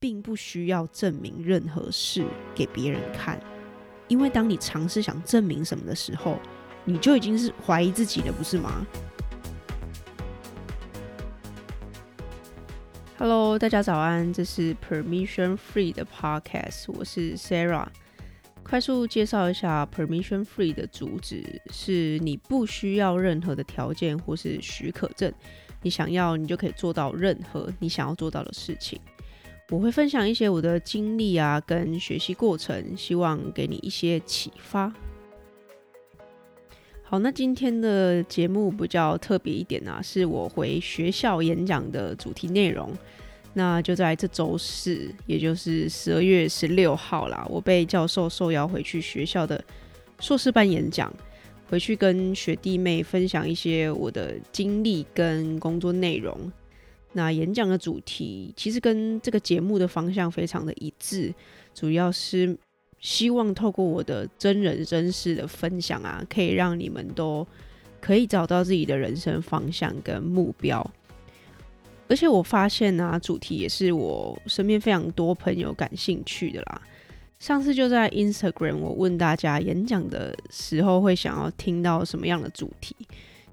并不需要证明任何事给别人看，因为当你尝试想证明什么的时候，你就已经是怀疑自己了，不是吗？Hello，大家早安，这是 Permission Free 的 Podcast，我是 Sarah。快速介绍一下 Permission Free 的主旨，是你不需要任何的条件或是许可证，你想要你就可以做到任何你想要做到的事情。我会分享一些我的经历啊，跟学习过程，希望给你一些启发。好，那今天的节目比较特别一点啊，是我回学校演讲的主题内容。那就在这周四，也就是十二月十六号啦，我被教授受邀回去学校的硕士班演讲，回去跟学弟妹分享一些我的经历跟工作内容。那演讲的主题其实跟这个节目的方向非常的一致，主要是希望透过我的真人真事的分享啊，可以让你们都可以找到自己的人生方向跟目标。而且我发现啊，主题也是我身边非常多朋友感兴趣的啦。上次就在 Instagram，我问大家演讲的时候会想要听到什么样的主题，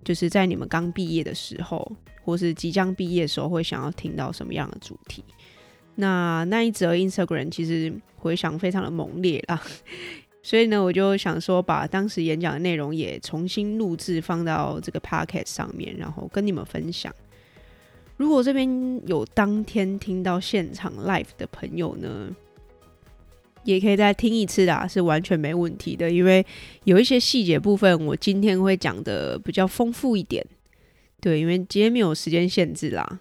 就是在你们刚毕业的时候，或是即将毕业的时候会想要听到什么样的主题。那那一则 Instagram 其实回响非常的猛烈啦，所以呢，我就想说把当时演讲的内容也重新录制放到这个 Podcast 上面，然后跟你们分享。如果这边有当天听到现场 live 的朋友呢，也可以再听一次啦，是完全没问题的。因为有一些细节部分，我今天会讲的比较丰富一点。对，因为今天没有时间限制啦。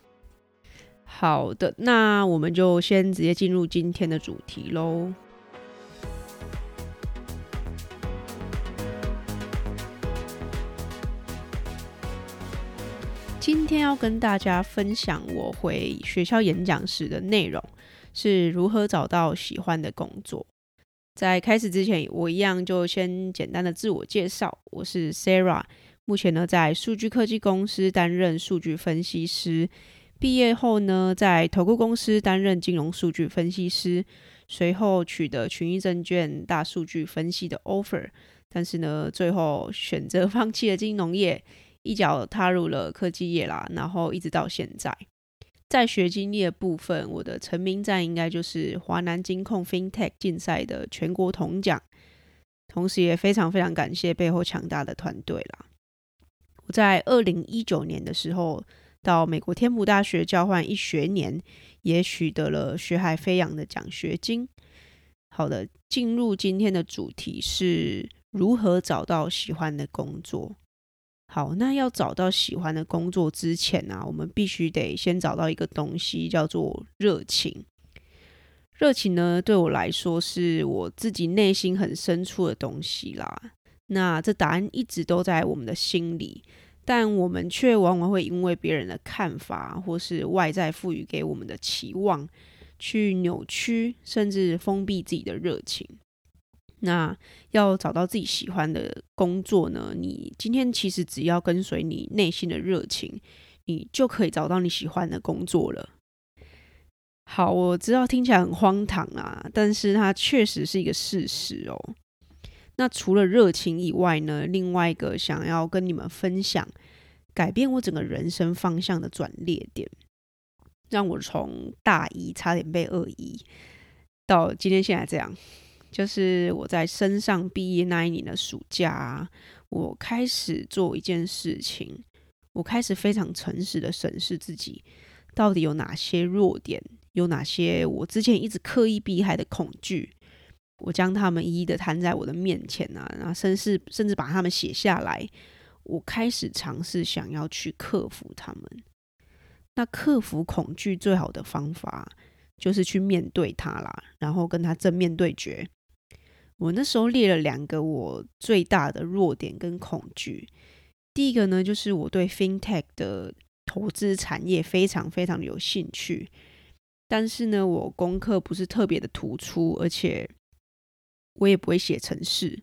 好的，那我们就先直接进入今天的主题喽。今天要跟大家分享我回学校演讲时的内容，是如何找到喜欢的工作。在开始之前，我一样就先简单的自我介绍，我是 Sarah，目前呢在数据科技公司担任数据分析师，毕业后呢在投顾公司担任金融数据分析师，随后取得群益证券大数据分析的 offer，但是呢最后选择 放弃了金融业。一脚踏入了科技业啦，然后一直到现在，在学经历的部分，我的成名战应该就是华南金控 FinTech 竞赛的全国铜奖，同时也非常非常感谢背后强大的团队啦。我在二零一九年的时候到美国天普大学交换一学年，也取得了学海飞扬的奖学金。好的，进入今天的主题是如何找到喜欢的工作。好，那要找到喜欢的工作之前呢、我们必须得先找到一个东西，叫做热情。热情呢，对我来说是我自己内心很深处的东西啦。那这答案一直都在我们的心里，但我们却往往会因为别人的看法，或是外在赋予给我们的期望，去扭曲甚至封闭自己的热情。那要找到自己喜欢的工作呢？你今天其实只要跟随你内心的热情，你就可以找到你喜欢的工作了。好，我知道听起来很荒唐啊，但是它确实是一个事实哦。那除了热情以外呢，另外一个想要跟你们分享，改变我整个人生方向的转捩点，让我从大一差点被二一，到今天现在这样。就是我在身上毕业那一年的暑假，我开始做一件事情，我开始非常诚实的审视自己，到底有哪些弱点，有哪些我之前一直刻意避开的恐惧，我将他们一一的摊在我的面前啊，然后甚至甚至把他们写下来，我开始尝试想要去克服他们。那克服恐惧最好的方法，就是去面对它啦，然后跟他正面对决。我那时候列了两个我最大的弱点跟恐惧。第一个呢，就是我对 FinTech 的投资产业非常非常有兴趣，但是呢，我功课不是特别的突出，而且我也不会写程式。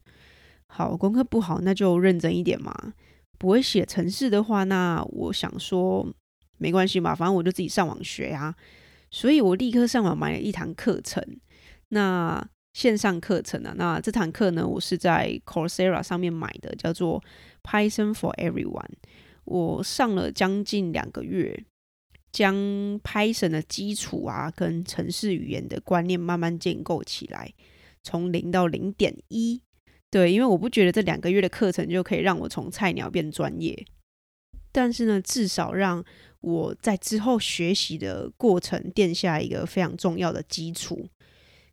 好，功课不好，那就认真一点嘛。不会写程式的话，那我想说没关系嘛，反正我就自己上网学啊。所以我立刻上网买了一堂课程，那线上课程啊，那这堂课呢，我是在 Coursera 上面买的，叫做 Python for Everyone。我上了将近两个月，将 Python 的基础啊，跟程式语言的观念慢慢建构起来，从零到零点一。对，因为我不觉得这两个月的课程就可以让我从菜鸟变专业，但是呢，至少让我在之后学习的过程垫下一个非常重要的基础。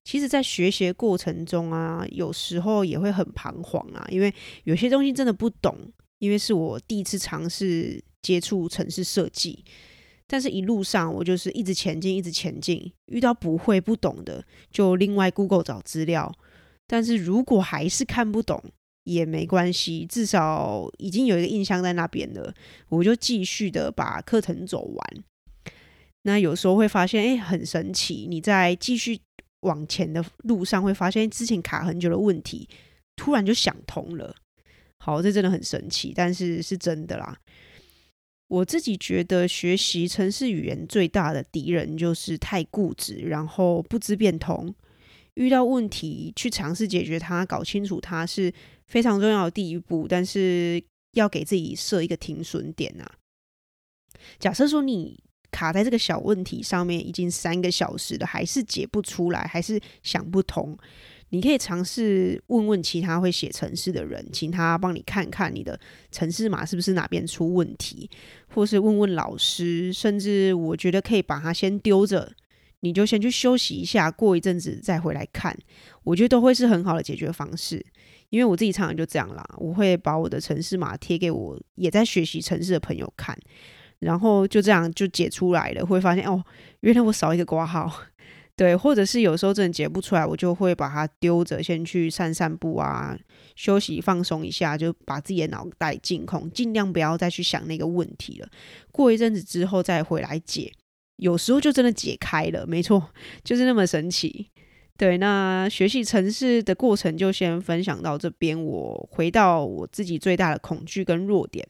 其实，在学习过程中啊，有时候也会很彷徨啊，因为有些东西真的不懂，因为是我第一次尝试接触城市设计。但是，一路上我就是一直前进，一直前进。遇到不会、不懂的，就另外 Google 找资料。但是如果还是看不懂，也没关系，至少已经有一个印象在那边了。我就继续的把课程走完。那有时候会发现，哎，很神奇。你在继续往前的路上，会发现之前卡很久的问题，突然就想通了。好，这真的很神奇，但是是真的啦。我自己觉得，学习程式语言最大的敌人就是太固执，然后不知变通。遇到问题去尝试解决它，搞清楚它是非常重要的第一步。但是要给自己设一个停损点啊。假设说你卡在这个小问题上面已经三个小时了，还是解不出来，还是想不通。你可以尝试问问其他会写城市的人，请他帮你看看你的城市码是不是哪边出问题，或是问问老师，甚至我觉得可以把它先丢着，你就先去休息一下，过一阵子再回来看，我觉得都会是很好的解决方式。因为我自己常常就这样啦，我会把我的城市码贴给我也在学习城市的朋友看，然后就这样就解出来了，会发现哦，原来我少一个挂号。对，或者是有时候真的解不出来，我就会把它丢着，先去散散步啊，休息放松一下，就把自己的脑袋净空，尽量不要再去想那个问题了。过一阵子之后再回来解，有时候就真的解开了。没错，就是那么神奇。对，那学习城市的过程就先分享到这边。我回到我自己最大的恐惧跟弱点，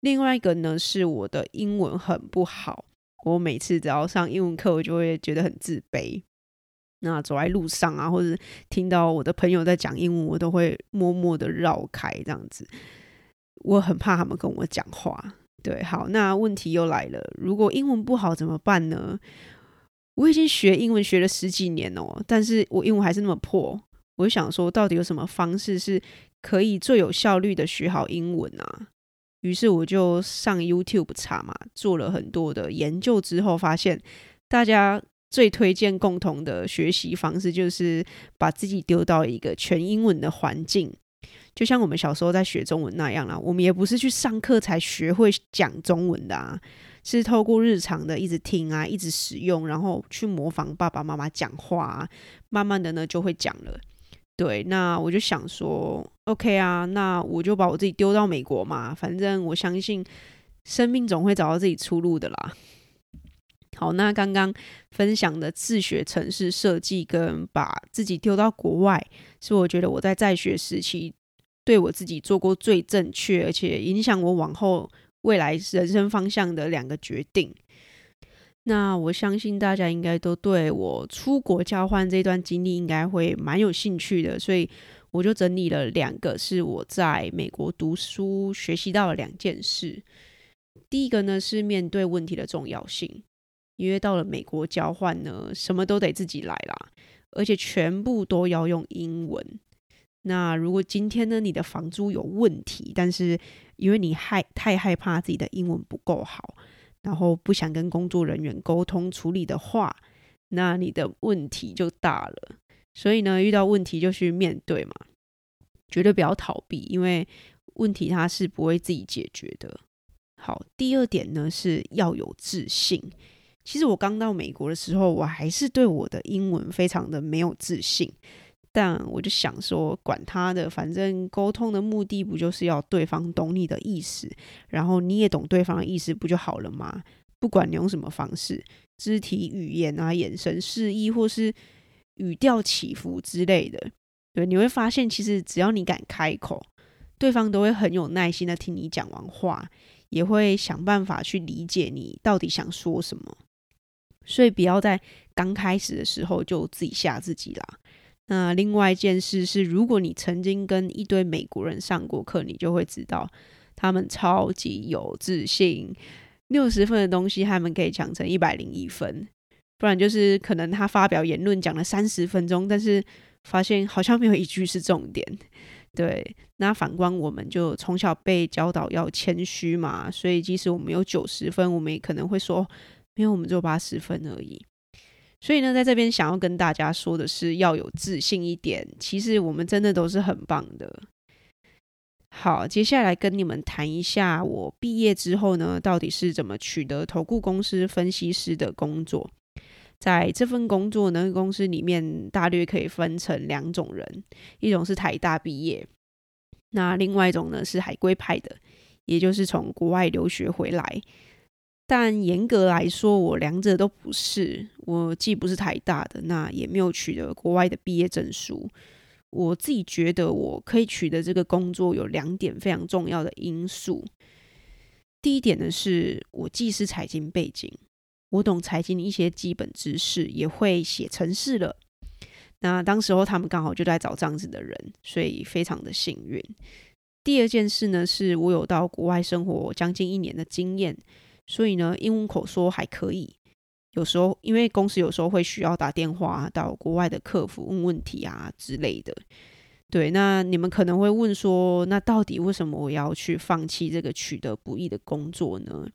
另外一个呢是我的英文很不好。我每次只要上英文课，我就会觉得很自卑。那走在路上啊，或者听到我的朋友在讲英文，我都会默默的绕开这样子。我很怕他们跟我讲话。对，好，那问题又来了，如果英文不好怎么办呢？我已经学英文学了十几年哦，但是我英文还是那么破。我就想说，到底有什么方式是可以最有效率的学好英文啊？于是我就上 YouTube 查嘛，做了很多的研究之后，发现大家最推荐共同的学习方式就是把自己丢到一个全英文的环境，就像我们小时候在学中文那样啦。我们也不是去上课才学会讲中文的啊，是透过日常的一直听啊，一直使用，然后去模仿爸爸妈妈讲话，慢慢的呢就会讲了。对，那我就想说，OK 啊，那我就把我自己丢到美国嘛，反正我相信生命总会找到自己出路的啦。好，那刚刚分享的自学城市设计跟把自己丢到国外，是我觉得我在在学时期对我自己做过最正确，而且影响我往后未来人生方向的两个决定。那我相信大家应该都对我出国交换这段经历应该会蛮有兴趣的，所以我就整理了两个是我在美国读书学习到的两件事。第一个呢是面对问题的重要性，因为到了美国交换呢，什么都得自己来啦，而且全部都要用英文。那如果今天呢你的房租有问题，但是因为你害太害怕自己的英文不够好。然后不想跟工作人员沟通处理的话，那你的问题就大了。所以呢，遇到问题就去面对嘛，绝对不要逃避，因为问题它是不会自己解决的。好，第二点呢是要有自信。其实我刚到美国的时候，我还是对我的英文非常的没有自信。但我就想说，管他的，反正沟通的目的不就是要对方懂你的意思，然后你也懂对方的意思，不就好了吗？不管你用什么方式，肢体语言啊、眼神示意，或是语调起伏之类的，对，你会发现，其实只要你敢开口，对方都会很有耐心的听你讲完话，也会想办法去理解你到底想说什么。所以不要在刚开始的时候就自己吓自己啦。那另外一件事是，如果你曾经跟一堆美国人上过课，你就会知道他们超级有自信，六十分的东西他们可以讲成一百零一分，不然就是可能他发表言论讲了三十分钟，但是发现好像没有一句是重点。对，那反观我们就从小被教导要谦虚嘛，所以即使我们有九十分，我们也可能会说，没有，我们只有八十分而已。所以呢，在这边想要跟大家说的是，要有自信一点。其实我们真的都是很棒的。好，接下来跟你们谈一下，我毕业之后呢，到底是怎么取得投顾公司分析师的工作。在这份工作呢，公司里面大略可以分成两种人，一种是台大毕业，那另外一种呢是海归派的，也就是从国外留学回来。但严格来说，我两者都不是。我既不是台大的，那也没有取得国外的毕业证书。我自己觉得，我可以取得这个工作有两点非常重要的因素。第一点呢，是我既是财经背景，我懂财经的一些基本知识，也会写程式了。那当时候他们刚好就在找这样子的人，所以非常的幸运。第二件事呢，是我有到国外生活将近一年的经验。所以呢，英文口说还可以。有时候，因为公司有时候会需要打电话到国外的客服问问题啊之类的。对，那你们可能会问说，那到底为什么我要去放弃这个取得不易的工作呢？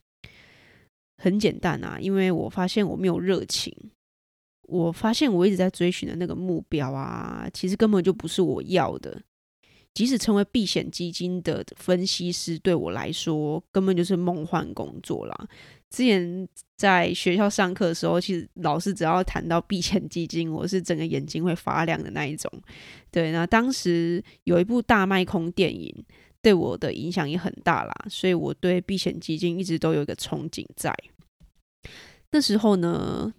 很简单啊，因为我发现我没有热情。我发现我一直在追寻的那个目标啊，其实根本就不是我要的。即使成为避险基金的分析师，对我来说根本就是梦幻工作啦。之前在学校上课的时候，其实老师只要谈到避险基金，我是整个眼睛会发亮的那一种。对，那当时有一部大卖空电影，对我的影响也很大啦，所以我对避险基金一直都有一个憧憬在。那时候呢，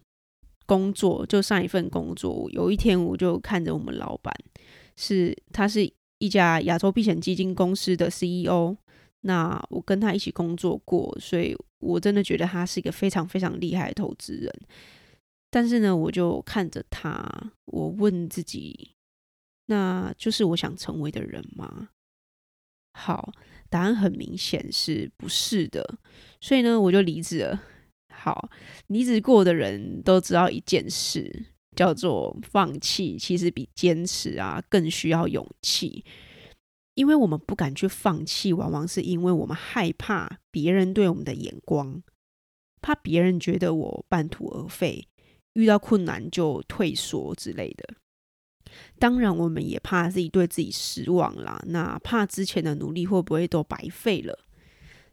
工作就上一份工作，有一天我就看着我们老板，是他是。一家亚洲避险基金公司的 CEO，那我跟他一起工作过，所以我真的觉得他是一个非常非常厉害的投资人。但是呢，我就看着他，我问自己，那就是我想成为的人吗？好，答案很明显是不是的。所以呢，我就离职了。好，离职过的人都知道一件事。叫做放弃，其实比坚持啊更需要勇气，因为我们不敢去放弃，往往是因为我们害怕别人对我们的眼光，怕别人觉得我半途而废，遇到困难就退缩之类的。当然，我们也怕自己对自己失望啦，那怕之前的努力会不会都白费了？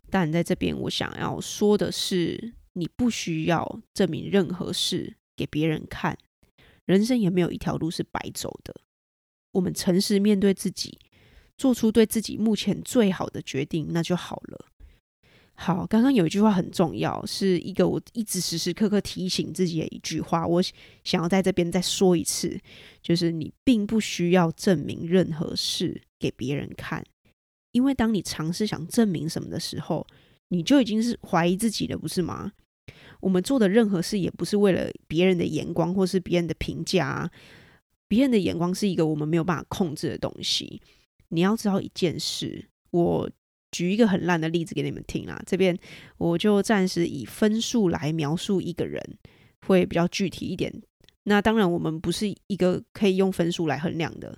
但在这边，我想要说的是，你不需要证明任何事给别人看。人生也没有一条路是白走的，我们诚实面对自己，做出对自己目前最好的决定，那就好了。好，刚刚有一句话很重要，是一个我一直时时刻刻提醒自己的一句话，我想要在这边再说一次，就是你并不需要证明任何事给别人看，因为当你尝试想证明什么的时候，你就已经是怀疑自己了，不是吗？我们做的任何事也不是为了别人的眼光或是别人的评价，别人的眼光是一个我们没有办法控制的东西。你要知道一件事，我举一个很烂的例子给你们听啊，这边我就暂时以分数来描述一个人，会比较具体一点。那当然，我们不是一个可以用分数来衡量的。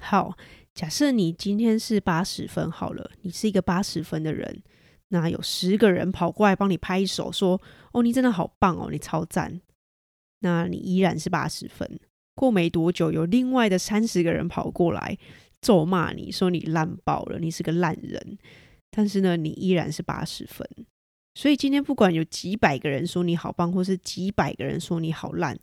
好，假设你今天是八十分好了，你是一个八十分的人。那有十个人跑过来帮你拍手，说：“哦，你真的好棒哦，你超赞。”那你依然是八十分。过没多久，有另外的三十个人跑过来咒骂你说：“你烂爆了，你是个烂人。”但是呢，你依然是八十分。所以今天不管有几百个人说你好棒，或是几百个人说你好烂，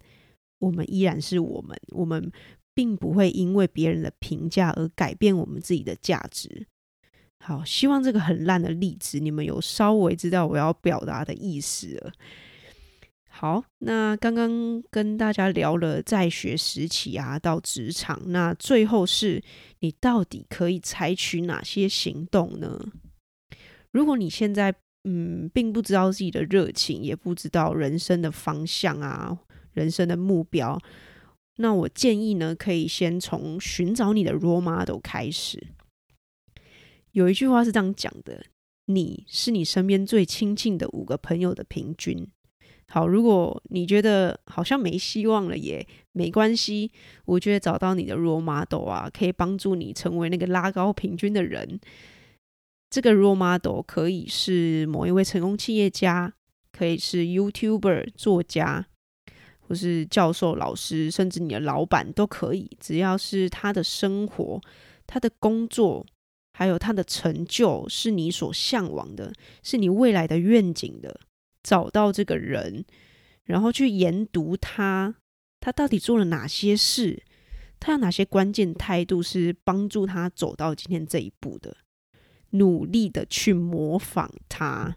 我们依然是我们。我们并不会因为别人的评价而改变我们自己的价值。好，希望这个很烂的例子，你们有稍微知道我要表达的意思了。好，那刚刚跟大家聊了在学时期啊，到职场，那最后是你到底可以采取哪些行动呢？如果你现在嗯，并不知道自己的热情，也不知道人生的方向啊，人生的目标，那我建议呢，可以先从寻找你的 role model 开始。有一句话是这样讲的：你是你身边最亲近的五个朋友的平均。好，如果你觉得好像没希望了，也没关系。我觉得找到你的 role model 啊，可以帮助你成为那个拉高平均的人。这个 role model 可以是某一位成功企业家，可以是 YouTuber 作家，或是教授、老师，甚至你的老板都可以。只要是他的生活、他的工作，还有他的成就，是你所向往的，是你未来的愿景的。找到这个人，然后去研读他，他到底做了哪些事，他有哪些关键态度是帮助他走到今天这一步的，努力的去模仿他。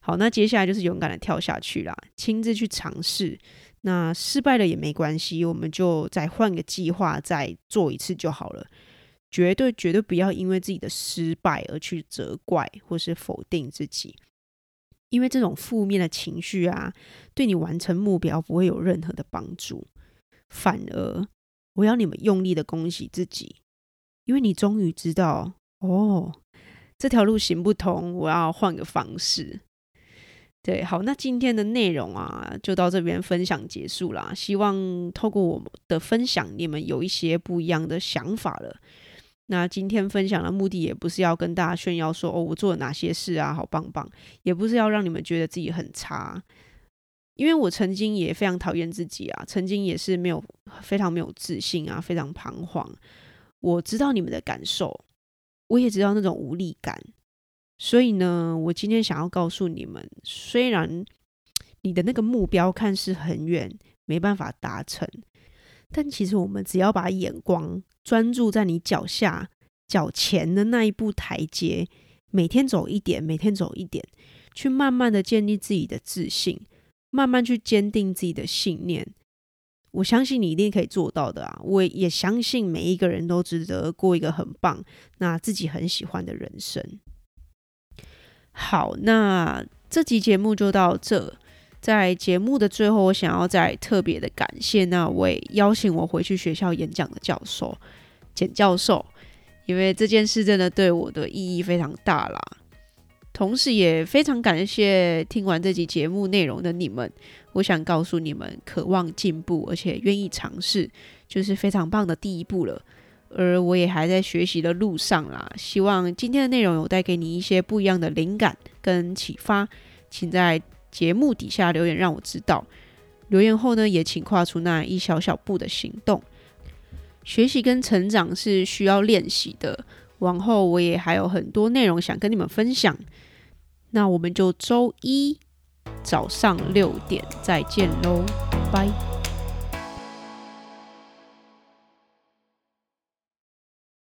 好，那接下来就是勇敢的跳下去啦，亲自去尝试。那失败了也没关系，我们就再换个计划，再做一次就好了。绝对绝对不要因为自己的失败而去责怪或是否定自己。因为这种负面的情绪啊，对你完成目标不会有任何的帮助。反而，我要你们用力的恭喜自己，因为你终于知道，哦，这条路行不通，我要换个方式。对，好，那今天的内容啊，就到这边分享结束啦。希望透过我的分享，你们有一些不一样的想法了。那今天分享的目的也不是要跟大家炫耀说哦，我做了哪些事啊，好棒棒，也不是要让你们觉得自己很差，因为我曾经也非常讨厌自己啊，曾经也是没有非常没有自信啊，非常彷徨。我知道你们的感受，我也知道那种无力感，所以呢，我今天想要告诉你们，虽然你的那个目标看似很远，没办法达成，但其实我们只要把眼光。专注在你脚下、脚前的那一步台阶，每天走一点，每天走一点，去慢慢的建立自己的自信，慢慢去坚定自己的信念。我相信你一定可以做到的啊！我也相信每一个人都值得过一个很棒、那自己很喜欢的人生。好，那这集节目就到这。在节目的最后，我想要再特别的感谢那位邀请我回去学校演讲的教授简教授，因为这件事真的对我的意义非常大啦。同时，也非常感谢听完这集节目内容的你们。我想告诉你们，渴望进步而且愿意尝试，就是非常棒的第一步了。而我也还在学习的路上啦。希望今天的内容有带给你一些不一样的灵感跟启发，请在。节目底下留言让我知道，留言后呢，也请跨出那一小小步的行动。学习跟成长是需要练习的，往后我也还有很多内容想跟你们分享。那我们就周一早上六点再见喽，拜。